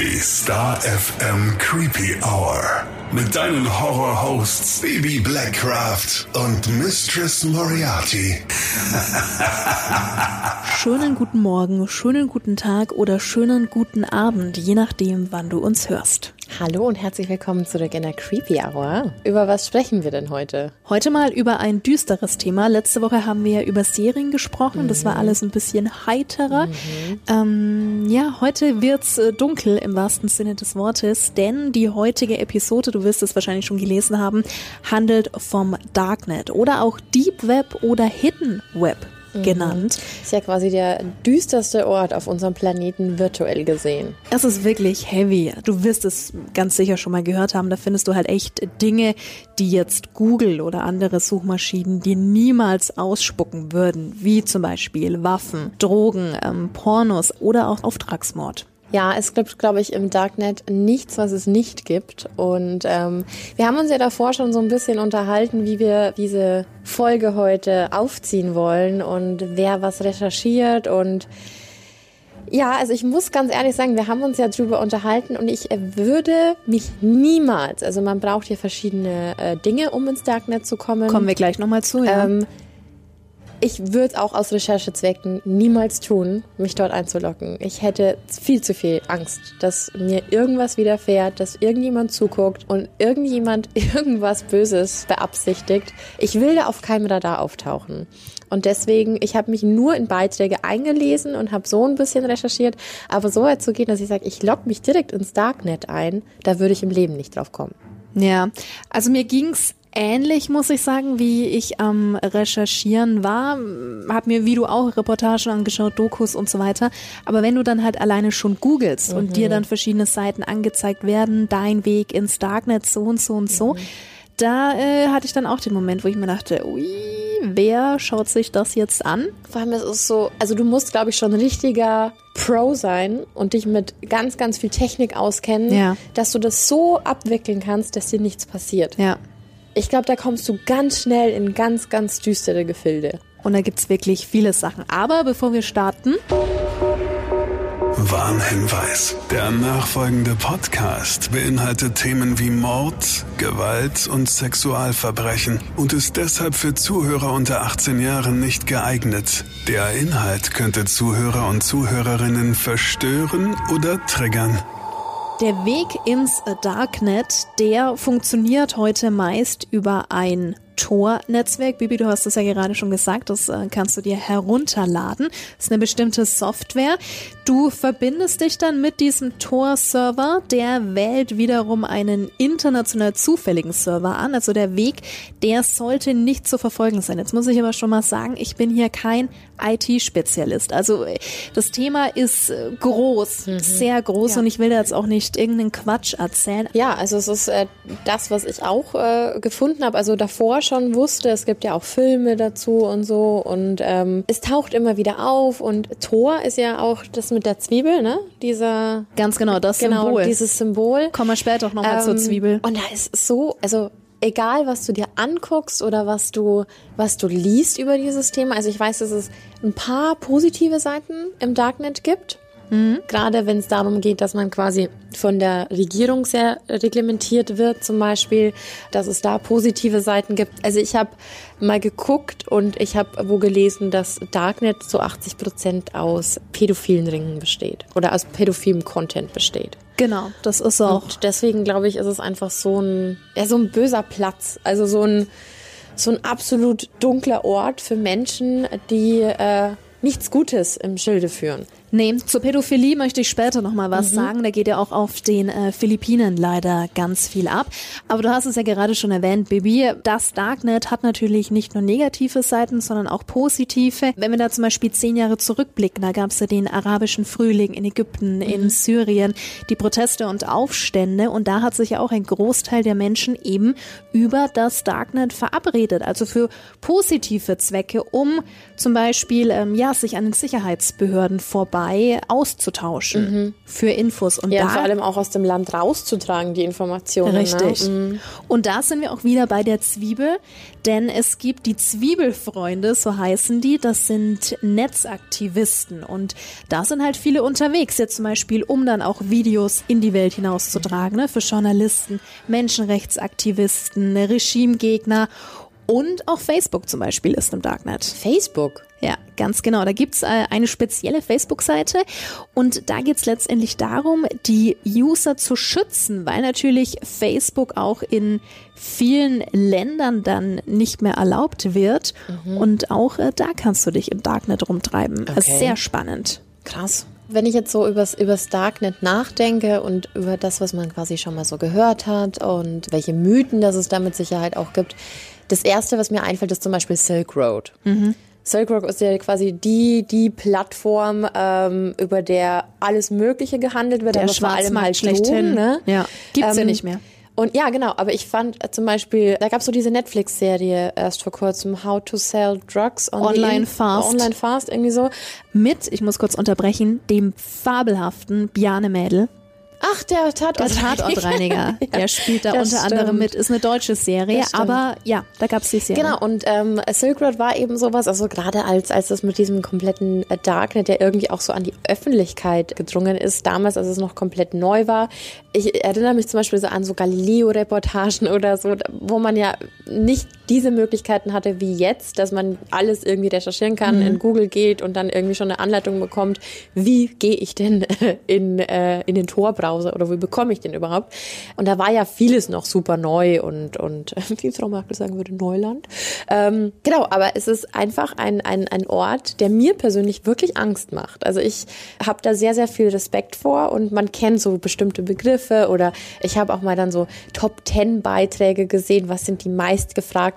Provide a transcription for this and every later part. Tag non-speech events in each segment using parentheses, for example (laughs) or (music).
Die Star FM Creepy Hour. Mit deinen Horror-Hosts Baby Blackcraft und Mistress Moriarty. (laughs) schönen guten Morgen, schönen guten Tag oder schönen guten Abend, je nachdem, wann du uns hörst. Hallo und herzlich willkommen zurück in der Creepy Hour. Über was sprechen wir denn heute? Heute mal über ein düsteres Thema. Letzte Woche haben wir ja über Serien gesprochen. Mhm. Das war mhm. alles ein bisschen heiterer. Mhm. Ähm, ja, heute wird's äh, dunkel im wahrsten Sinne des Wortes, denn die heutige Episode, du wirst es wahrscheinlich schon gelesen haben, handelt vom Darknet oder auch Deep Web oder Hidden Web. Genannt. Ist ja quasi der düsterste Ort auf unserem Planeten virtuell gesehen. Es ist wirklich heavy. Du wirst es ganz sicher schon mal gehört haben. Da findest du halt echt Dinge, die jetzt Google oder andere Suchmaschinen dir niemals ausspucken würden, wie zum Beispiel Waffen, Drogen, ähm, Pornos oder auch Auftragsmord. Ja, es gibt, glaube ich, im Darknet nichts, was es nicht gibt. Und ähm, wir haben uns ja davor schon so ein bisschen unterhalten, wie wir diese Folge heute aufziehen wollen und wer was recherchiert und ja, also ich muss ganz ehrlich sagen, wir haben uns ja drüber unterhalten und ich würde mich niemals, also man braucht hier verschiedene äh, Dinge, um ins Darknet zu kommen. Kommen wir gleich nochmal zu, ja. Ähm, ich würde auch aus Recherchezwecken niemals tun, mich dort einzulocken. Ich hätte viel zu viel Angst, dass mir irgendwas widerfährt, dass irgendjemand zuguckt und irgendjemand (laughs) irgendwas Böses beabsichtigt. Ich will da auf keinem Radar auftauchen. Und deswegen, ich habe mich nur in Beiträge eingelesen und habe so ein bisschen recherchiert. Aber so weit zu gehen, dass ich sage, ich logge mich direkt ins Darknet ein, da würde ich im Leben nicht drauf kommen. Ja, also mir ging's ähnlich, muss ich sagen, wie ich am Recherchieren war. Hab mir, wie du auch, Reportagen angeschaut, Dokus und so weiter. Aber wenn du dann halt alleine schon googelst mhm. und dir dann verschiedene Seiten angezeigt werden, dein Weg ins Darknet, so und so und so, mhm. da äh, hatte ich dann auch den Moment, wo ich mir dachte, ui, wer schaut sich das jetzt an? Vor allem, es ist so, also du musst, glaube ich, schon ein richtiger Pro sein und dich mit ganz, ganz viel Technik auskennen, ja. dass du das so abwickeln kannst, dass dir nichts passiert. Ja. Ich glaube, da kommst du ganz schnell in ganz, ganz düstere Gefilde. Und da gibt es wirklich viele Sachen. Aber bevor wir starten. Warnhinweis. Der nachfolgende Podcast beinhaltet Themen wie Mord, Gewalt und Sexualverbrechen und ist deshalb für Zuhörer unter 18 Jahren nicht geeignet. Der Inhalt könnte Zuhörer und Zuhörerinnen verstören oder triggern. Der Weg ins Darknet, der funktioniert heute meist über ein Tor-Netzwerk. Bibi, du hast es ja gerade schon gesagt, das äh, kannst du dir herunterladen. Das ist eine bestimmte Software. Du verbindest dich dann mit diesem Tor-Server, der wählt wiederum einen international zufälligen Server an. Also der Weg, der sollte nicht zu verfolgen sein. Jetzt muss ich aber schon mal sagen, ich bin hier kein IT-Spezialist. Also äh, das Thema ist äh, groß, mhm. sehr groß ja. und ich will da jetzt auch nicht irgendeinen Quatsch erzählen. Ja, also es ist äh, das, was ich auch äh, gefunden habe. Also davor schon wusste. Es gibt ja auch Filme dazu und so. Und ähm, es taucht immer wieder auf. Und Thor ist ja auch das mit der Zwiebel, ne? Dieser. Ganz genau, das genau, Symbol. Dieses Symbol. Kommen wir später auch nochmal ähm, zur Zwiebel. Und da ist so, also egal was du dir anguckst oder was du was du liest über dieses Thema. Also ich weiß, dass es ein paar positive Seiten im Darknet gibt. Mhm. Gerade wenn es darum geht, dass man quasi von der Regierung sehr reglementiert wird, zum Beispiel, dass es da positive Seiten gibt. Also ich habe mal geguckt und ich habe wo gelesen, dass Darknet zu 80 Prozent aus pädophilen Ringen besteht oder aus pädophilem Content besteht. Genau, das ist auch. Und deswegen glaube ich, ist es einfach so ein, ja, so ein böser Platz. Also so ein, so ein absolut dunkler Ort für Menschen, die äh, nichts Gutes im Schilde führen. Nee, zur Pädophilie möchte ich später noch mal was mhm. sagen. Da geht ja auch auf den äh, Philippinen leider ganz viel ab. Aber du hast es ja gerade schon erwähnt, Baby. Das Darknet hat natürlich nicht nur negative Seiten, sondern auch positive. Wenn wir da zum Beispiel zehn Jahre zurückblicken, da gab es ja den arabischen Frühling in Ägypten, mhm. in Syrien, die Proteste und Aufstände. Und da hat sich ja auch ein Großteil der Menschen eben über das Darknet verabredet. Also für positive Zwecke, um zum Beispiel ähm, ja sich an den Sicherheitsbehörden vorbei dabei, auszutauschen für Infos. Und Ja, da vor allem auch aus dem Land rauszutragen, die Informationen. Richtig. Ne? Mhm. Und da sind wir auch wieder bei der Zwiebel, denn es gibt die Zwiebelfreunde, so heißen die, das sind Netzaktivisten und da sind halt viele unterwegs, jetzt zum Beispiel, um dann auch Videos in die Welt hinauszutragen, ne, für Journalisten, Menschenrechtsaktivisten, Regimegegner und auch Facebook zum Beispiel ist im Darknet. Facebook. Ja, ganz genau. Da gibt's äh, eine spezielle Facebook-Seite und da geht's letztendlich darum, die User zu schützen, weil natürlich Facebook auch in vielen Ländern dann nicht mehr erlaubt wird. Und auch äh, da kannst du dich im Darknet rumtreiben. Das ist Okay. sehr spannend. Krass. Wenn ich jetzt so übers, übers Darknet nachdenke und über das, was man quasi schon mal so gehört hat und welche Mythen das es da mit Sicherheit auch gibt, das erste, was mir einfällt, ist zum Beispiel Silk Road. Silk Road ist ja quasi die, die Plattform, ähm, über der alles Mögliche gehandelt wird, Der aber Schwarzmarkt halt schlechthin. Ne? Ja, gibt's ja Ähm, nicht mehr. Und ja, genau, aber ich fand äh, zum Beispiel, da gab es so diese Netflix-Serie erst vor kurzem, How to Sell Drugs on Online In- Fast. Online Fast, irgendwie so. Mit, ich muss kurz unterbrechen, dem fabelhaften Bjarne Mädel. Ach, der Der Tatortreiniger. (laughs) Tatortreiniger, der spielt da unter anderem stimmt. mit, ist eine deutsche Serie, aber ja, da gab's die Serie. Genau, und ähm, Silk Road war eben sowas, also gerade als, als das mit diesem kompletten äh, Darknet, der irgendwie auch so an die Öffentlichkeit gedrungen ist, damals, als es noch komplett neu war. Ich erinnere mich zum Beispiel so an so Galileo-Reportagen (laughs) oder so, wo man ja nicht diese Möglichkeiten hatte wie jetzt, dass man alles irgendwie recherchieren kann, in Google geht und dann irgendwie schon eine Anleitung bekommt, wie gehe ich denn in, äh, in den Tor-Browser oder wie bekomme ich den überhaupt? Und da war ja vieles noch super neu und, und (laughs) wie Frau Merkel sagen würde, Neuland. Ähm, genau, aber es ist einfach ein, ein, ein Ort, der mir persönlich wirklich Angst macht. Also ich habe da sehr, sehr viel Respekt vor und man kennt so bestimmte Begriffe oder ich habe auch mal dann so Top 10 Beiträge gesehen, was sind die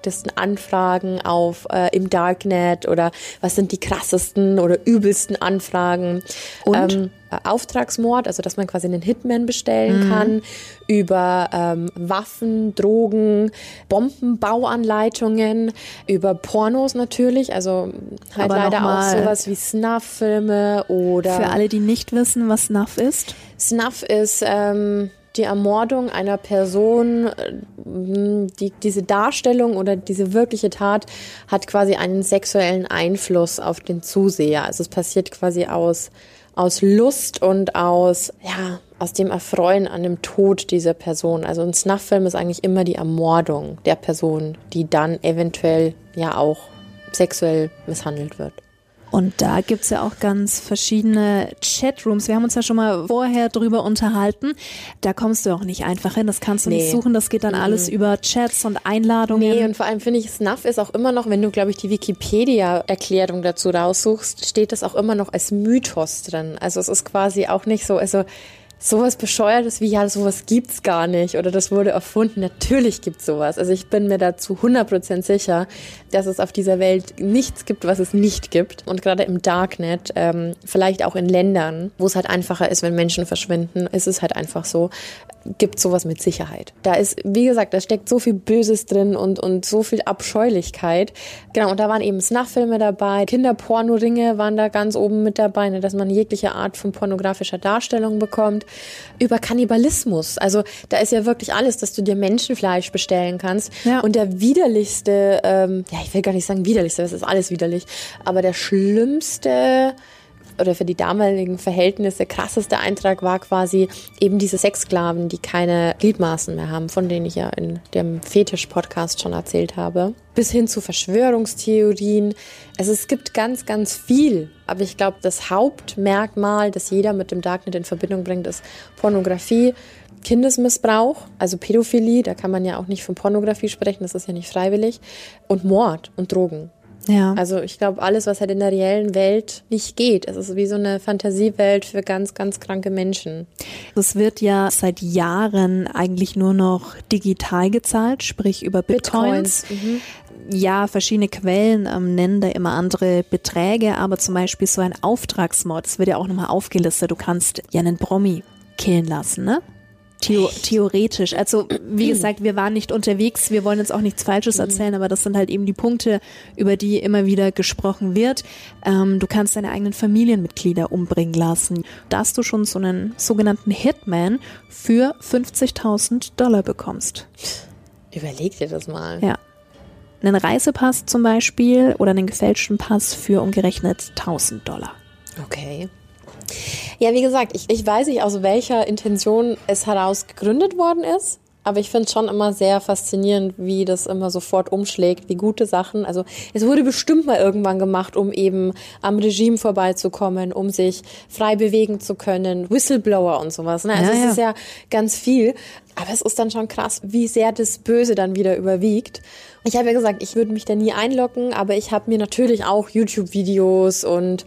meistgefragtesten Anfragen auf äh, im Darknet oder was sind die krassesten oder übelsten Anfragen. Und? Ähm, äh, Auftragsmord, also dass man quasi einen Hitman bestellen kann, über ähm, Waffen, Drogen, Bombenbauanleitungen, über Pornos natürlich, also halt Aber leider auch sowas wie Snuff-Filme oder Für alle, die nicht wissen, was Snuff ist. Snuff ist ähm, die Ermordung einer Person, äh, die, diese Darstellung oder diese wirkliche Tat hat quasi einen sexuellen Einfluss auf den Zuseher. Also es passiert quasi aus, aus Lust und aus, ja, aus dem Erfreuen an dem Tod dieser Person. Also ein Snuff-Film ist eigentlich immer die Ermordung der Person, die dann eventuell ja auch sexuell misshandelt wird. Und da gibt's ja auch ganz verschiedene Chatrooms. Wir haben uns ja schon mal vorher drüber unterhalten. Da kommst du auch nicht einfach hin. Das kannst du nicht Nee. suchen. Das geht dann alles über Chats und Einladungen. Nee, und vor allem finde ich, Snuff ist auch immer noch, wenn du, glaube ich, die Wikipedia-Erklärung dazu raussuchst, steht das auch immer noch als Mythos drin. Also es ist quasi auch nicht so, also sowas Bescheuertes wie, ja, sowas gibt's gar nicht oder das wurde erfunden. Natürlich gibt's sowas. Also ich bin mir dazu 100% sicher, dass es auf dieser Welt nichts gibt, was es nicht gibt. Und gerade im Darknet, ähm, vielleicht auch in Ländern, wo es halt einfacher ist, wenn Menschen verschwinden, ist es halt einfach so, gibt sowas mit Sicherheit. Da ist, wie gesagt, da steckt so viel Böses drin und, und so viel Abscheulichkeit. Genau, und da waren eben Snuff-Filme dabei, Kinderpornoringe waren da ganz oben mit dabei, ne, dass man jegliche Art von pornografischer Darstellung bekommt. Über Kannibalismus, also da ist ja wirklich alles, dass du dir Menschenfleisch bestellen kannst. Ja. Und der widerlichste, ähm, ja, ich will gar nicht sagen widerlichste, das ist alles widerlich, aber der schlimmste oder für die damaligen Verhältnisse krasseste Eintrag war quasi eben diese Sexsklaven, die keine Gliedmaßen mehr haben, von denen ich ja in dem Fetisch-Podcast schon erzählt habe. Bis hin zu Verschwörungstheorien. Also es gibt ganz, ganz viel. Aber ich glaube, das Hauptmerkmal, das jeder mit dem Darknet in Verbindung bringt, ist Pornografie. Kindesmissbrauch, also Pädophilie, da kann man ja auch nicht von Pornografie sprechen, das ist ja nicht freiwillig, und Mord und Drogen. Ja. Also ich glaube, alles, was halt in der reellen Welt nicht geht. Es ist wie so eine Fantasiewelt für ganz, ganz kranke Menschen. Es wird ja seit Jahren eigentlich nur noch digital gezahlt, sprich über Bitcoins. Ja, verschiedene Quellen ähm, nennen da immer andere Beträge, aber zum Beispiel so ein Auftragsmord, das wird ja auch nochmal aufgelistet. Du kannst ja einen Promi killen lassen, ne? Theo theoretisch. Also wie gesagt, wir waren nicht unterwegs, wir wollen jetzt auch nichts Falsches Mhm. erzählen, aber das sind halt eben die Punkte, über die immer wieder gesprochen wird. Ähm, du kannst deine eigenen Familienmitglieder umbringen lassen. Dass du schon so einen sogenannten Hitman für 50.000 Dollar bekommst. Überleg dir das mal. Ja. Einen Reisepass zum Beispiel oder einen gefälschten Pass für umgerechnet 1000 Dollar. Okay. Ja, wie gesagt, ich, ich weiß nicht, aus welcher Intention es heraus gegründet worden ist. Aber ich finde es schon immer sehr faszinierend, wie das immer sofort umschlägt, wie gute Sachen. Also es wurde bestimmt mal irgendwann gemacht, um eben am Regime vorbeizukommen, um sich frei bewegen zu können, Whistleblower und sowas. Ne? Also Ja, es ja. ist ja ganz viel. Aber es ist dann schon krass, wie sehr das Böse dann wieder überwiegt. Ich habe ja gesagt, ich würde mich da nie einloggen, aber ich habe mir natürlich auch YouTube-Videos und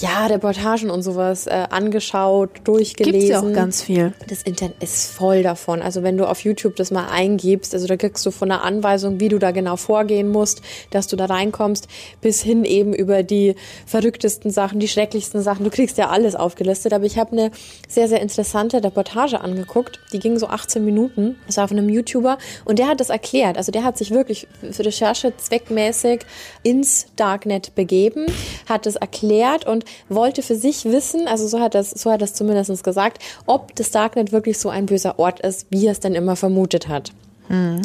ja, Reportagen und sowas äh, angeschaut, durchgelesen. Gibt's ja auch ganz viel. Das Internet ist voll davon. Also wenn du auf YouTube das mal eingibst, also da kriegst du von einer Anweisung, wie du da genau vorgehen musst, dass du da reinkommst, bis hin eben über die verrücktesten Sachen, die schrecklichsten Sachen. Du kriegst ja alles aufgelistet. Aber ich habe eine sehr, sehr interessante Reportage angeguckt. Die ging so 18 Minuten. Das war von einem YouTuber. Und der hat das erklärt. Also der hat sich wirklich für Recherche zweckmäßig ins Darknet begeben, hat es erklärt und wollte für sich wissen, also so hat das, so hat das zumindest gesagt, ob das Darknet wirklich so ein böser Ort ist, wie er es denn immer vermutet hat.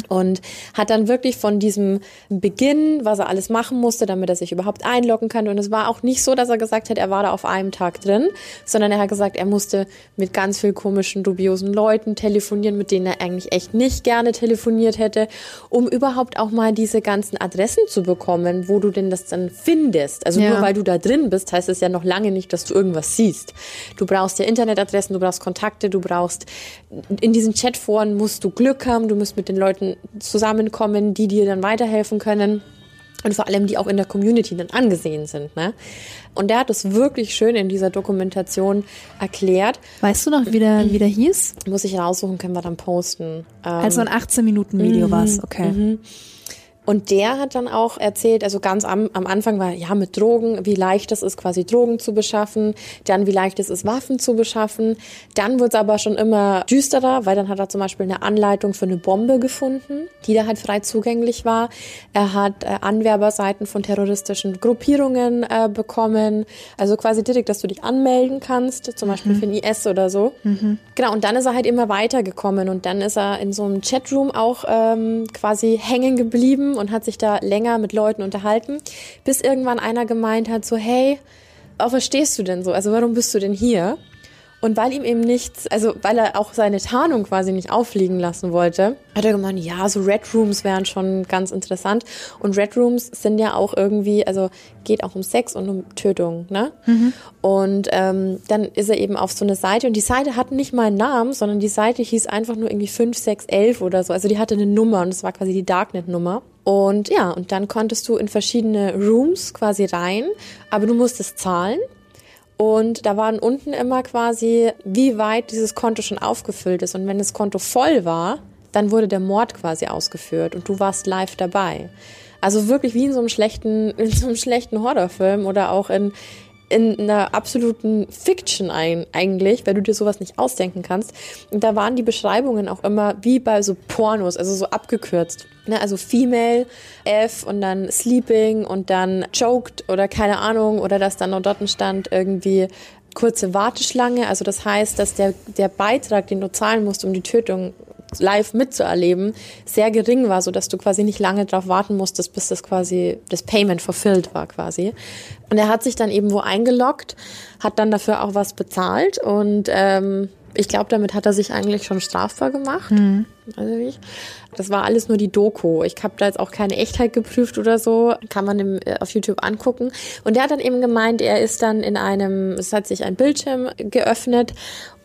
Und hat dann wirklich von diesem Beginn, was er alles machen musste, damit er sich überhaupt einloggen kann. Und es war auch nicht so, dass er gesagt hat, er war da auf einem Tag drin, sondern er hat gesagt, er musste mit ganz viel komischen, dubiosen Leuten telefonieren, mit denen er eigentlich echt nicht gerne telefoniert hätte, um überhaupt auch mal diese ganzen Adressen zu bekommen, wo du denn das dann findest. Also Ja. nur weil du da drin bist, heißt es ja noch lange nicht, dass du irgendwas siehst. Du brauchst ja Internetadressen, du brauchst Kontakte, du brauchst in diesen Chatforen musst du Glück haben, du musst mit den Leuten zusammenkommen, die dir dann weiterhelfen können. Und vor allem, die auch in der Community dann angesehen sind. Ne? Und der hat es wirklich schön in dieser Dokumentation erklärt. Weißt du noch, wie der, wie der hieß? Muss ich raussuchen, können wir dann posten. Also ein 18-Minuten-Video war's, okay. Und der hat dann auch erzählt, also ganz am, am Anfang war ja mit Drogen, wie leicht es ist, quasi Drogen zu beschaffen, dann wie leicht es ist, Waffen zu beschaffen. Dann wurde es aber schon immer düsterer, weil dann hat er zum Beispiel eine Anleitung für eine Bombe gefunden, die da halt frei zugänglich war. Er hat äh, Anwerberseiten von terroristischen Gruppierungen äh, bekommen, also quasi direkt, dass du dich anmelden kannst, zum Beispiel für den IS oder so. Genau, und dann ist er halt immer weitergekommen und dann ist er in so einem Chatroom auch ähm, quasi hängen geblieben und hat sich da länger mit Leuten unterhalten, bis irgendwann einer gemeint hat, so hey, auf was stehst du denn so? Also warum bist du denn hier? Und weil ihm eben nichts, also weil er auch seine Tarnung quasi nicht auffliegen lassen wollte, hat er gemeint, ja, so Red Rooms wären schon ganz interessant. Und Red Rooms sind ja auch irgendwie, also geht auch um Sex und um Tötung, ne? Und ähm, dann ist er eben auf so eine Seite und die Seite hat nicht mal einen Namen, sondern die Seite hieß einfach nur irgendwie 5611 oder so. Also die hatte eine Nummer und das war quasi die Darknet-Nummer. Und ja, und dann konntest du in verschiedene Rooms quasi rein, aber du musstest zahlen. Und da waren unten immer quasi, wie weit dieses Konto schon aufgefüllt ist. Und wenn das Konto voll war, dann wurde der Mord quasi ausgeführt und du warst live dabei. Also wirklich wie in so einem schlechten, (laughs) in so einem schlechten Horrorfilm oder auch in, in einer absoluten Fiction ein, eigentlich, weil du dir sowas nicht ausdenken kannst. Und da waren die Beschreibungen auch immer wie bei so Pornos, also so abgekürzt. Ne? Also Female, F und dann Sleeping und dann Choked oder keine Ahnung oder dass dann noch dort stand irgendwie kurze Warteschlange. Also das heißt, dass der, der Beitrag, den du zahlen musst, um die Tötung live mitzuerleben, sehr gering war, so dass du quasi nicht lange darauf warten musstest, bis das quasi das Payment fulfilled war quasi. Und er hat sich dann eben wo eingeloggt, hat dann dafür auch was bezahlt und ähm, ich glaube, damit hat er sich eigentlich schon strafbar gemacht. Also nicht. Das war alles nur die Doku. Ich habe da jetzt auch keine Echtheit geprüft oder so. Kann man im, äh, auf YouTube angucken. Und der hat dann eben gemeint, er ist dann in einem, es hat sich ein Bildschirm geöffnet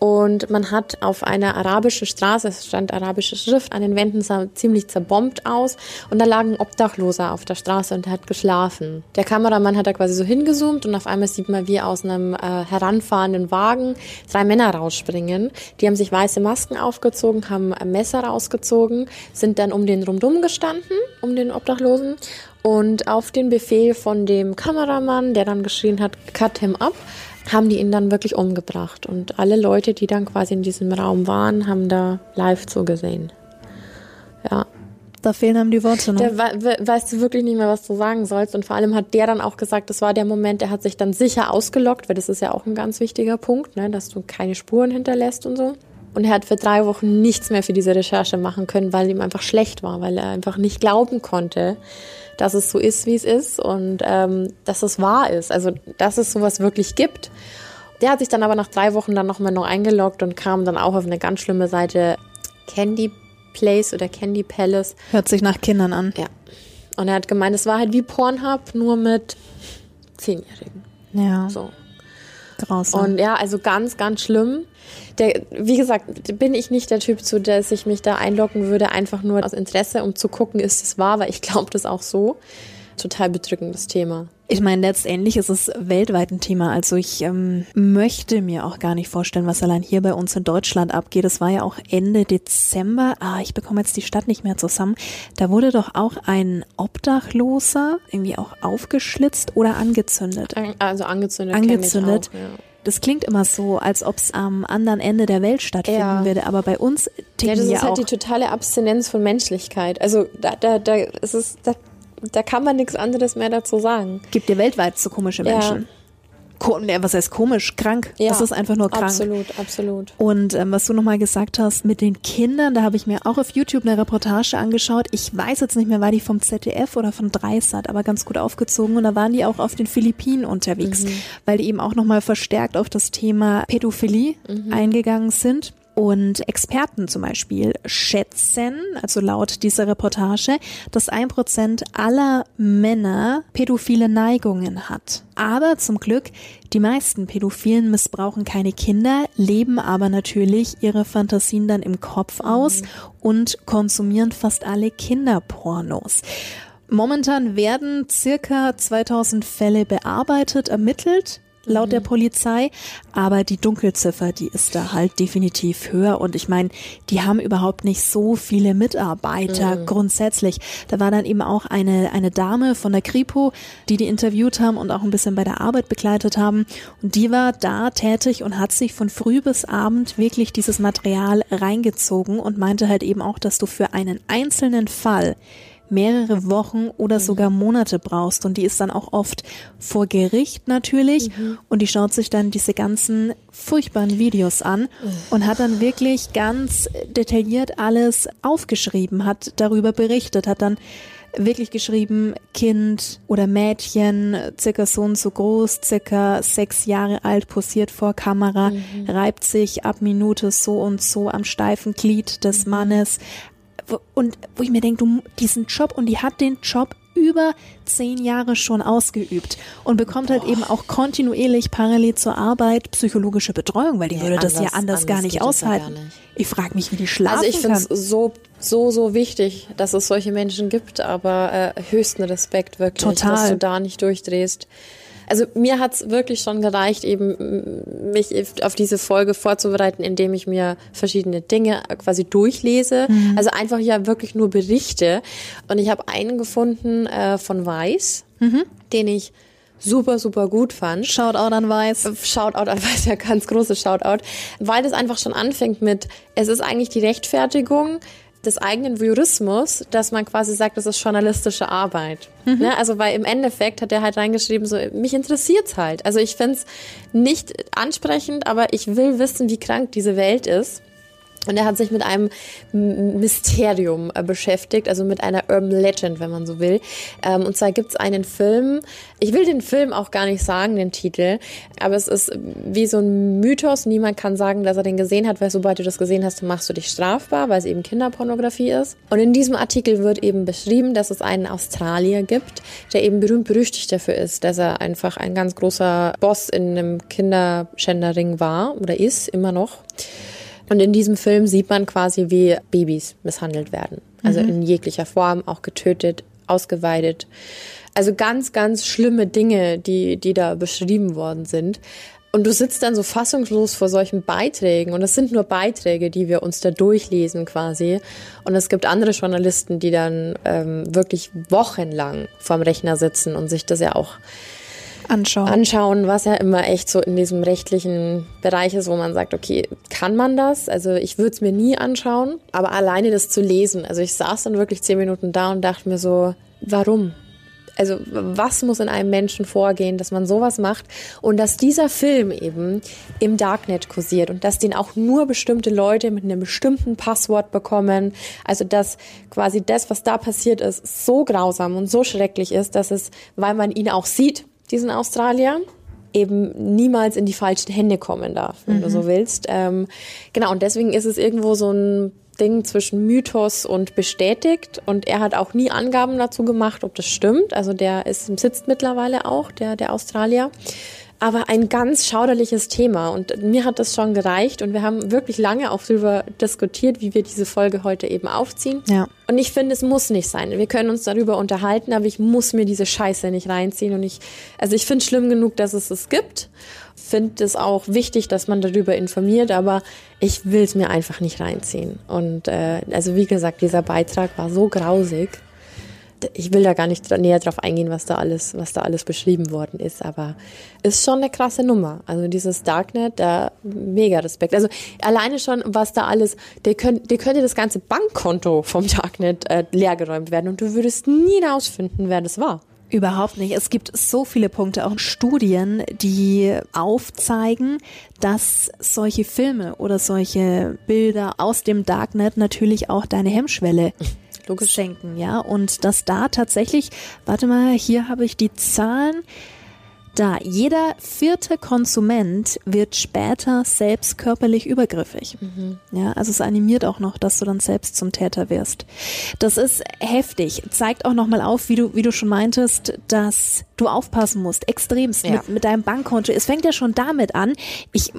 und man hat auf einer arabischen Straße, es stand arabische Schrift an den Wänden, sah ziemlich zerbombt aus und da lag ein Obdachloser auf der Straße und hat geschlafen. Der Kameramann hat da quasi so hingezoomt und auf einmal sieht man, wie aus einem äh, heranfahrenden Wagen drei Männer rausspringen. Die haben sich weiße Masken aufgezogen, haben ein Messer rausgezogen, sind dann um den rumdum gestanden, um den Obdachlosen und auf den Befehl von dem Kameramann, der dann geschrien hat, cut him up, haben die ihn dann wirklich umgebracht. Und alle Leute, die dann quasi in diesem Raum waren, haben da live zugesehen. Ja. Da fehlen einem die Worte noch. Der we weißt du wirklich nicht mehr, was du sagen sollst. Und vor allem hat der dann auch gesagt, das war der Moment, der hat sich dann sicher ausgelockt, weil das ist ja auch ein ganz wichtiger Punkt, ne, dass du keine Spuren hinterlässt und so. Und er hat für drei Wochen nichts mehr für diese Recherche machen können, weil ihm einfach schlecht war, weil er einfach nicht glauben konnte, dass es so ist, wie es ist und ähm, dass es wahr ist. Also, dass es sowas wirklich gibt. Der hat sich dann aber nach drei Wochen dann nochmal noch eingeloggt und kam dann auch auf eine ganz schlimme Seite Candy Place oder Candy Palace. Hört sich nach Kindern an. Ja. Und er hat gemeint, es war halt wie Pornhub, nur mit Zehnjährigen. Ja. So. Grausam. Und ja, also ganz, ganz schlimm. Der, wie gesagt, bin ich nicht der Typ, zu der ich mich da einloggen würde, einfach nur aus Interesse, um zu gucken, ist es wahr, weil ich (laughs) glaube das auch so. Total bedrückendes Thema. Ich meine, letztendlich ist es weltweit ein Thema. Also ich ähm, möchte mir auch gar nicht vorstellen, was allein hier bei uns in Deutschland abgeht. Es war ja auch Ende Dezember. Ah, ich bekomme jetzt die Stadt nicht mehr zusammen. Da wurde doch auch ein Obdachloser irgendwie auch aufgeschlitzt oder angezündet. Also angezündet. Angezündet. Auch, ja. Das klingt immer so, als ob es am anderen Ende der Welt stattfinden Ja. würde, aber bei uns ticken Ja, das ja ist halt auch. die totale Abstinenz von Menschlichkeit. Also da, da, da ist es, da, da kann man nichts anderes mehr dazu sagen. gibt dir weltweit so komische Ja. Menschen. Ko nee, was heißt komisch? Krank. Ja, das ist einfach nur krank. Absolut, absolut. Und ähm, was du nochmal gesagt hast mit den Kindern, da habe ich mir auch auf YouTube eine Reportage angeschaut. Ich weiß jetzt nicht mehr, war die vom ZDF oder von Dreisat, aber ganz gut aufgezogen. Und da waren die auch auf den Philippinen unterwegs, weil die eben auch nochmal verstärkt auf das Thema Pädophilie eingegangen sind. Und Experten zum Beispiel schätzen, also laut dieser Reportage, dass ein Prozent aller Männer pädophile Neigungen hat. Aber zum Glück, die meisten Pädophilen missbrauchen keine Kinder, leben aber natürlich ihre Fantasien dann im Kopf aus und konsumieren fast alle Kinderpornos. Momentan werden circa 2000 Fälle bearbeitet, ermittelt laut der Polizei, aber die Dunkelziffer, die ist da halt definitiv höher. Und ich meine, die haben überhaupt nicht so viele Mitarbeiter grundsätzlich. Da war dann eben auch eine eine Dame von der Kripo, die die interviewt haben und auch ein bisschen bei der Arbeit begleitet haben. Und die war da tätig und hat sich von früh bis abend wirklich dieses Material reingezogen und meinte halt eben auch, dass du für einen einzelnen Fall mehrere Wochen oder sogar Monate brauchst. Und die ist dann auch oft vor Gericht natürlich. Und die schaut sich dann diese ganzen furchtbaren Videos an und hat dann wirklich ganz detailliert alles aufgeschrieben, hat darüber berichtet, hat dann wirklich geschrieben, Kind oder Mädchen, circa so und so groß, circa sechs Jahre alt, posiert vor Kamera, reibt sich ab Minute so und so am steifen Glied des Mannes. Und wo ich mir denke, du, diesen Job, und die hat den Job über zehn Jahre schon ausgeübt und bekommt halt eben auch kontinuierlich parallel zur Arbeit psychologische Betreuung, weil die Nee, würde das ja anders- anders gar nicht ja aushalten. gar nicht. Ich frage mich, wie die schlafen Also ich finde es so, so, so wichtig, dass es solche Menschen gibt, aber äh, höchsten Respekt wirklich, Total. dass du da nicht durchdrehst. Also mir hat's wirklich schon gereicht, eben mich auf diese Folge vorzubereiten, indem ich mir verschiedene Dinge quasi durchlese. Also einfach ja wirklich nur Berichte. Und ich habe einen gefunden äh, von Weiß, den ich super, super gut fand. Shoutout an Weiß. Shoutout an Weiß, (laughs) ja ganz großes Shoutout, weil das einfach schon anfängt mit, es ist eigentlich die Rechtfertigung des eigenen Voyeurismus, dass man quasi sagt, das ist journalistische Arbeit. Ne? Also weil im Endeffekt hat er halt reingeschrieben, so mich interessiert's halt. Also ich find's nicht ansprechend, aber ich will wissen, wie krank diese Welt ist. Und er hat sich mit einem Mysterium äh, beschäftigt, also mit einer Urban Legend, wenn man so will. Ähm, und zwar gibt's einen Film, ich will den Film auch gar nicht sagen, den Titel, aber es ist wie so ein Mythos. Niemand kann sagen, dass er den gesehen hat, weil sobald du das gesehen hast, machst du dich strafbar, weil es eben Kinderpornografie ist. Und in diesem Artikel wird eben beschrieben, dass es einen Australier gibt, der eben berühmt berüchtigt dafür ist, dass er einfach ein ganz großer Boss in einem Kinderschänderring war oder ist, immer noch. Und in diesem Film sieht man quasi, wie Babys misshandelt werden. Also in jeglicher Form, auch getötet, ausgeweidet. Also ganz, ganz schlimme Dinge, die, die da beschrieben worden sind. Und du sitzt dann so fassungslos vor solchen Beiträgen. Und es sind nur Beiträge, die wir uns da durchlesen quasi. Und es gibt andere Journalisten, die dann ähm, wirklich wochenlang vorm Rechner sitzen und sich das ja auch anschauen. anschauen, was ja immer echt so in diesem rechtlichen Bereich ist, wo man sagt, okay, kann man das? Also ich würde es mir nie anschauen, aber alleine das zu lesen, also ich saß dann wirklich zehn Minuten da und dachte mir so, warum? Also was muss in einem Menschen vorgehen, dass man sowas macht und dass dieser Film eben im Darknet kursiert und dass den auch nur bestimmte Leute mit einem bestimmten Passwort bekommen. Also dass quasi das, was da passiert ist, so grausam und so schrecklich ist, dass es, weil man ihn auch sieht, diesen Australier, eben niemals in die falschen Hände kommen darf, wenn mhm. du so willst. Ähm, genau, und deswegen ist es irgendwo so ein Ding zwischen Mythos und bestätigt. Und er hat auch nie Angaben dazu gemacht, ob das stimmt. Also der ist, sitzt mittlerweile auch, der, der Australier. Aber ein ganz schauderliches Thema. Und mir hat das schon gereicht. Und wir haben wirklich lange auch darüber diskutiert, wie wir diese Folge heute eben aufziehen. Ja. Und ich finde, es muss nicht sein. Wir können uns darüber unterhalten, aber ich muss mir diese Scheiße nicht reinziehen. Und ich, also ich finde es schlimm genug, dass es es gibt finde es auch wichtig, dass man darüber informiert, aber ich will es mir einfach nicht reinziehen. Und äh, also wie gesagt, dieser Beitrag war so grausig. Ich will da gar nicht näher drauf eingehen, was da alles, was da alles beschrieben worden ist, aber ist schon eine krasse Nummer. Also dieses Darknet, da mega Respekt. Also alleine schon, was da alles, der, könnt, der könnte das ganze Bankkonto vom Darknet äh, leergeräumt werden und du würdest nie herausfinden, wer das war. Überhaupt nicht. Es gibt so viele Punkte, auch Studien, die aufzeigen, dass solche Filme oder solche Bilder aus dem Darknet natürlich auch deine Hemmschwelle (laughs) Logisch. senken, ja. Und dass da tatsächlich, warte mal, hier habe ich die Zahlen, da jeder vierte Konsument wird später selbst körperlich übergriffig. Mhm. Ja, also es animiert auch noch, dass du dann selbst zum Täter wirst. Das ist heftig. Zeigt auch nochmal auf, wie du, wie du schon meintest, dass du aufpassen musst, extremst ja. mit, mit deinem Bankkonto. Es fängt ja schon damit an. Ich,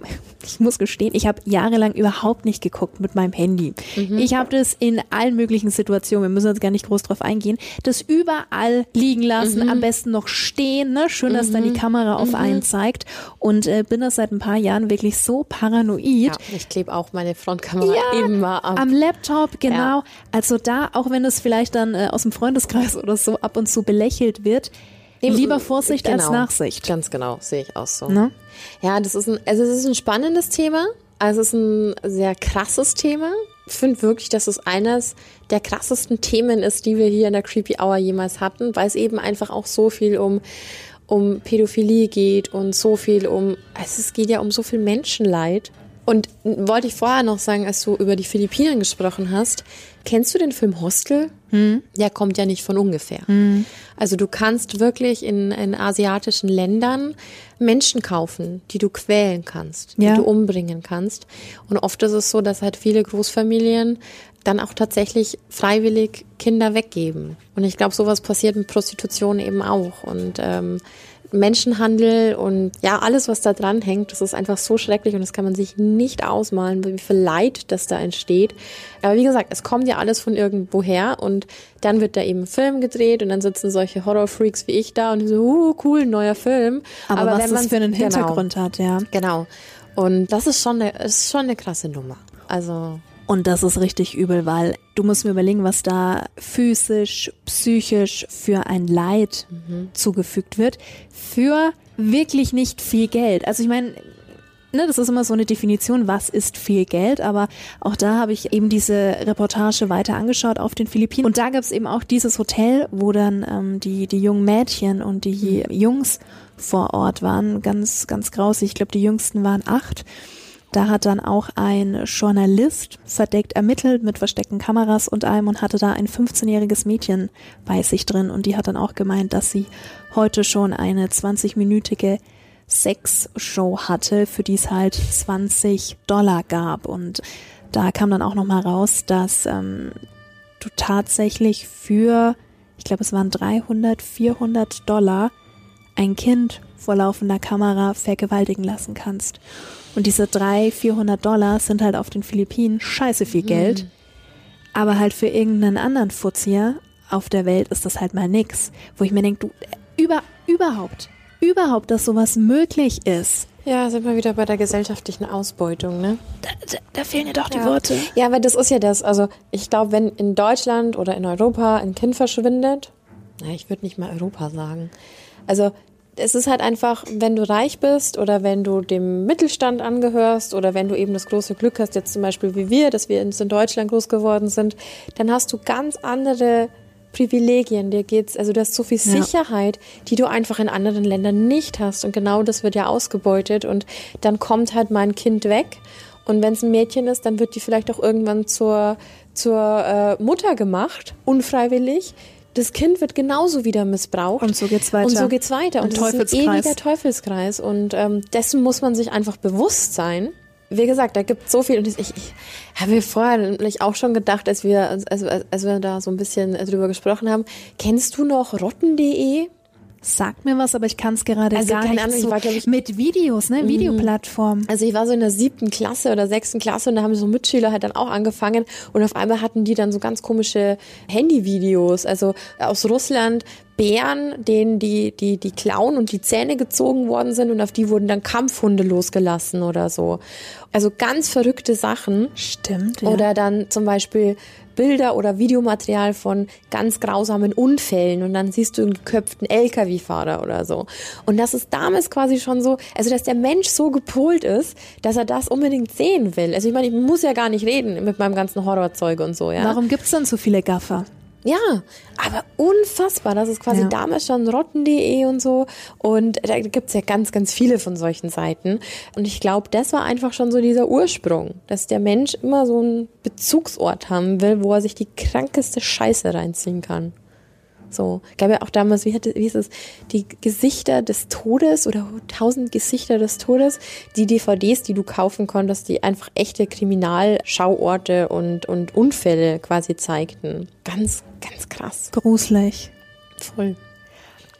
ich muss gestehen, ich habe jahrelang überhaupt nicht geguckt mit meinem Handy. Mhm. Ich habe das in allen möglichen Situationen, wir müssen jetzt gar nicht groß drauf eingehen, das überall liegen lassen, mhm. am besten noch stehen, ne? Schön, dass mhm. dann die Kamera auf mhm. einen zeigt. Und äh, bin das seit ein paar Jahren wirklich so paranoid. Ja, ich klebe auch meine Frontkamera ja, immer ab. Am Laptop, genau. Ja. Also da, auch wenn es vielleicht dann äh, aus dem Freundeskreis (laughs) oder so ab und zu belächelt wird, Lieber Vorsicht genau, als Nachsicht. Ganz genau, sehe ich auch so. Ne? Ja, das ist ein, also es ist ein spannendes Thema. Also es ist ein sehr krasses Thema. Ich finde wirklich, dass es eines der krassesten Themen ist, die wir hier in der Creepy Hour jemals hatten, weil es eben einfach auch so viel um um Pädophilie geht und so viel um, also es geht ja um so viel Menschenleid. Und wollte ich vorher noch sagen, als du über die Philippinen gesprochen hast, kennst du den Film Hostel? Hm. Der kommt ja nicht von ungefähr. Hm. Also du kannst wirklich in, in asiatischen Ländern Menschen kaufen, die du quälen kannst, die ja. du umbringen kannst. Und oft ist es so, dass halt viele Großfamilien dann auch tatsächlich freiwillig Kinder weggeben. Und ich glaube, sowas passiert mit Prostitution eben auch. Und ähm, Menschenhandel und ja, alles, was da dran hängt, das ist einfach so schrecklich und das kann man sich nicht ausmalen, wie viel Leid das da entsteht. Aber wie gesagt, es kommt ja alles von irgendwoher und dann wird da eben ein Film gedreht und dann sitzen solche Horrorfreaks wie ich da und so, uh, cool, neuer Film. Aber, Aber was das für einen genau. Hintergrund genau, hat, ja. Genau. Und das ist schon eine, ist schon eine krasse Nummer. Also und das ist richtig übel, weil du musst mir überlegen, was da physisch, psychisch für ein Leid mhm. zugefügt wird. Für wirklich nicht viel Geld. Also ich meine, ne, das ist immer so eine Definition, was ist viel Geld, aber auch da habe ich eben diese Reportage weiter angeschaut auf den Philippinen und da gab es eben auch dieses Hotel, wo dann ähm, die, die jungen Mädchen und die mhm. Jungs vor Ort waren, ganz, ganz grausig. Ich glaube, die jüngsten waren acht da hat dann auch ein Journalist verdeckt ermittelt mit versteckten Kameras und allem und hatte da ein 15-jähriges Mädchen bei sich drin und die hat dann auch gemeint, dass sie heute schon eine 20-minütige Sexshow hatte, für die es halt 20 Dollar gab und da kam dann auch nochmal raus, dass ähm, du tatsächlich für, ich glaube es waren 300, 400 Dollar ein Kind vor laufender Kamera vergewaltigen lassen kannst. Und diese 300, 400 Dollar sind halt auf den Philippinen scheiße viel Geld. Mhm. Aber halt für irgendeinen anderen Fuzzier auf der Welt ist das halt mal nix. Wo ich mir denke, du, über, überhaupt, überhaupt, dass sowas möglich ist. Ja, sind wir wieder bei der gesellschaftlichen Ausbeutung, ne? Da, da, da fehlen ja doch die ja. Worte. Ja, aber das ist ja das. Also ich glaube, wenn in Deutschland oder in Europa ein Kind verschwindet, na, ich würde nicht mal Europa sagen. Also es ist halt einfach, wenn du reich bist oder wenn du dem Mittelstand angehörst oder wenn du eben das große Glück hast, jetzt zum Beispiel wie wir, dass wir in Deutschland groß geworden sind, dann hast du ganz andere Privilegien. Dir geht's, also du hast so viel Sicherheit, ja. die du einfach in anderen Ländern nicht hast. Und genau das wird ja ausgebeutet. Und dann kommt halt mein Kind weg. Und wenn es ein Mädchen ist, dann wird die vielleicht auch irgendwann zur, zur äh, Mutter gemacht, unfreiwillig das Kind wird genauso wieder missbraucht. Und so geht's weiter. Und so geht's weiter. Und, und das ist ein ewiger Teufelskreis. Und ähm, dessen muss man sich einfach bewusst sein. Wie gesagt, da gibt so viel. Und ich, ich habe mir vorher nämlich auch schon gedacht, als wir, als, als wir da so ein bisschen drüber gesprochen haben, kennst du noch rotten.de? Sagt mir was, aber ich kann es gerade also, gar nicht Ahnung, so. War, ich, mit Videos, ne? Mhm. Videoplattform. Also ich war so in der siebten Klasse oder sechsten Klasse und da haben so Mitschüler halt dann auch angefangen und auf einmal hatten die dann so ganz komische Handyvideos, also aus Russland, Bären, denen die, die, die Klauen und die Zähne gezogen worden sind und auf die wurden dann Kampfhunde losgelassen oder so. Also ganz verrückte Sachen. Stimmt. Ja. Oder dann zum Beispiel Bilder oder Videomaterial von ganz grausamen Unfällen und dann siehst du einen geköpften Lkw-Fahrer oder so. Und das ist damals quasi schon so, also dass der Mensch so gepolt ist, dass er das unbedingt sehen will. Also ich meine, ich muss ja gar nicht reden mit meinem ganzen Horrorzeug und so, ja. Warum gibt's dann so viele Gaffer? Ja, aber unfassbar. Das ist quasi ja. damals schon rotten.de und so. Und da gibt's ja ganz, ganz viele von solchen Seiten. Und ich glaube, das war einfach schon so dieser Ursprung, dass der Mensch immer so einen Bezugsort haben will, wo er sich die krankeste Scheiße reinziehen kann. So, gab ja auch damals, wie, hatte, wie hieß es, die Gesichter des Todes oder tausend Gesichter des Todes, die DVDs, die du kaufen konntest, die einfach echte Kriminalschauorte und, und Unfälle quasi zeigten. Ganz, ganz krass. Gruselig. Voll.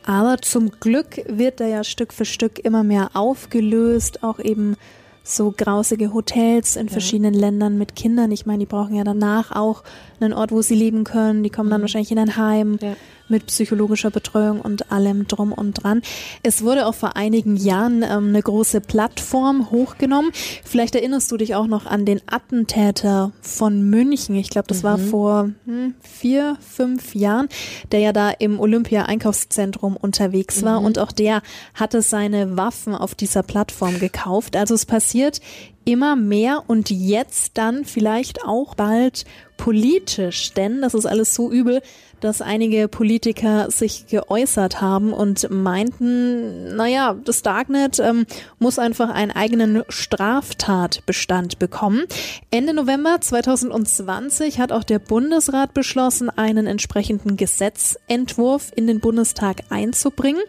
Aber zum Glück wird da ja Stück für Stück immer mehr aufgelöst, auch eben so grausige Hotels in ja. verschiedenen Ländern mit Kindern. Ich meine, die brauchen ja danach auch einen Ort, wo sie leben können. Die kommen dann mhm. wahrscheinlich in ein Heim. Ja mit psychologischer Betreuung und allem drum und dran. Es wurde auch vor einigen Jahren ähm, eine große Plattform hochgenommen. Vielleicht erinnerst du dich auch noch an den Attentäter von München. Ich glaube, das mhm. war vor hm, vier, fünf Jahren, der ja da im Olympia-Einkaufszentrum unterwegs war. Mhm. Und auch der hatte seine Waffen auf dieser Plattform gekauft. Also es passiert immer mehr und jetzt dann vielleicht auch bald politisch, denn das ist alles so übel, dass einige Politiker sich geäußert haben und meinten, naja, das Darknet ähm, muss einfach einen eigenen Straftatbestand bekommen. Ende November 2020 hat auch der Bundesrat beschlossen, einen entsprechenden Gesetzentwurf in den Bundestag einzubringen.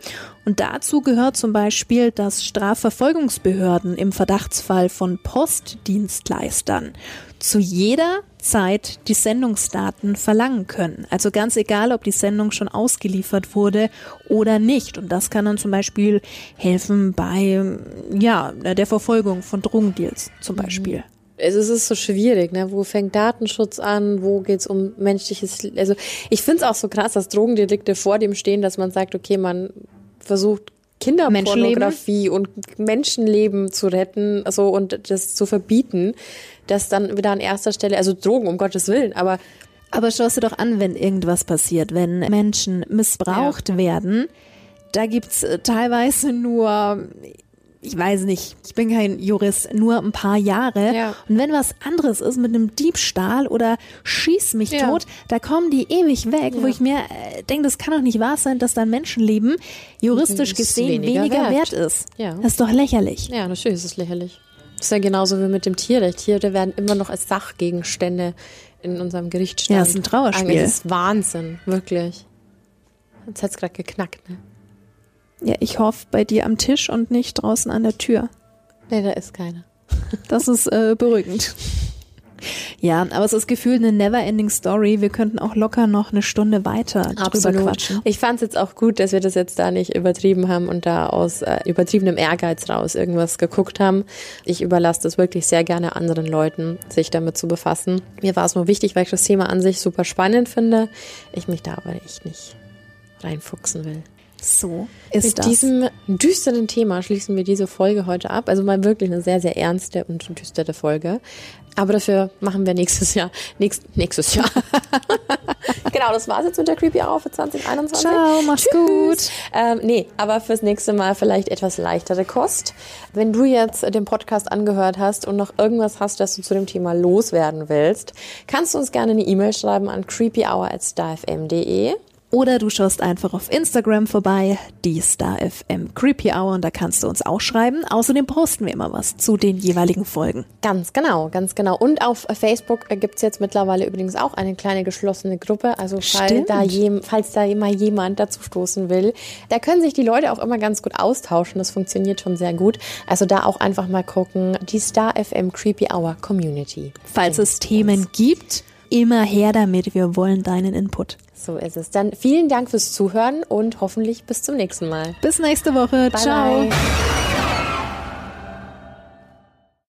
Und dazu gehört zum Beispiel, dass Strafverfolgungsbehörden im Verdachtsfall von Postdienstleistern zu jeder Zeit die Sendungsdaten verlangen können. Also ganz egal, ob die Sendung schon ausgeliefert wurde oder nicht. Und das kann dann zum Beispiel helfen bei ja, der Verfolgung von Drogendeals zum Beispiel. Mhm. Also es ist so schwierig, ne? Wo fängt Datenschutz an? Wo geht's um menschliches? Also ich finde es auch so krass, dass Drogendelikte vor dem stehen, dass man sagt, okay, man versucht Kinderpornografie und Menschenleben zu retten, so und das zu verbieten, das dann wieder an erster Stelle, also Drogen um Gottes Willen, aber aber schau dir doch an, wenn irgendwas passiert, wenn Menschen missbraucht ja. werden, da gibt's äh, teilweise nur ich weiß nicht, ich bin kein Jurist, nur ein paar Jahre. Ja. Und wenn was anderes ist mit einem Diebstahl oder schieß mich ja. tot, da kommen die ewig weg, ja. wo ich mir äh, denke, das kann doch nicht wahr sein, dass dein Menschenleben juristisch gesehen weniger, weniger wert. wert. ist. Ja. Das ist doch lächerlich. Ja, natürlich ist es lächerlich. Das ist ja genauso wie mit dem Tierrecht. Tiere werden immer noch als Sachgegenstände in unserem Gerichtsstand. Ja, das ist ein Trauerspiel. Das ist Wahnsinn, wirklich. Jetzt hat's gerade geknackt, ne? Ja, ich hoffe bei dir am Tisch und nicht draußen an der Tür. Nee, da ist keiner. Das ist äh, beruhigend. (laughs) Ja, aber es ist gefühlt eine never-ending Story. Wir könnten auch locker noch eine Stunde weiter Absolut. drüber quatschen. Ich fand es jetzt auch gut, dass wir das jetzt da nicht übertrieben haben und da aus äh, übertriebenem Ehrgeiz raus irgendwas geguckt haben. Ich überlasse das wirklich sehr gerne anderen Leuten, sich damit zu befassen. Mir war es nur wichtig, weil ich das Thema an sich super spannend finde. Ich mich da aber echt nicht reinfuchsen will. So ist Mit das. diesem düsteren Thema schließen wir diese Folge heute ab. Also mal wirklich eine sehr, sehr ernste und düstere Folge. Aber dafür machen wir nächstes Jahr, nächst, nächstes Jahr. (laughs) genau, das war's jetzt mit der Creepy Hour für 2021. Ciao, mach's Tschüss. gut. Ähm, nee, aber fürs nächste Mal vielleicht etwas leichtere Kost. Wenn du jetzt den Podcast angehört hast und noch irgendwas hast, das du zu dem Thema loswerden willst, kannst du uns gerne eine E-Mail schreiben an creepyhour@starfm.de. Oder du schaust einfach auf Instagram vorbei, die Star FM Creepy Hour, und da kannst du uns auch schreiben. Außerdem posten wir immer was zu den jeweiligen Folgen. Ganz genau, ganz genau. Und auf Facebook gibt's jetzt mittlerweile übrigens auch eine kleine geschlossene Gruppe. Also falls da, jem, falls da mal jemand dazu stoßen will, da können sich die Leute auch immer ganz gut austauschen. Das funktioniert schon sehr gut. Also da auch einfach mal gucken. Die Star FM Creepy Hour Community. Falls es Themen gibt, immer her damit. Wir wollen deinen Input. So ist es. Dann vielen Dank fürs Zuhören und hoffentlich bis zum nächsten Mal. Bis nächste Woche. Bye, Ciao. bye.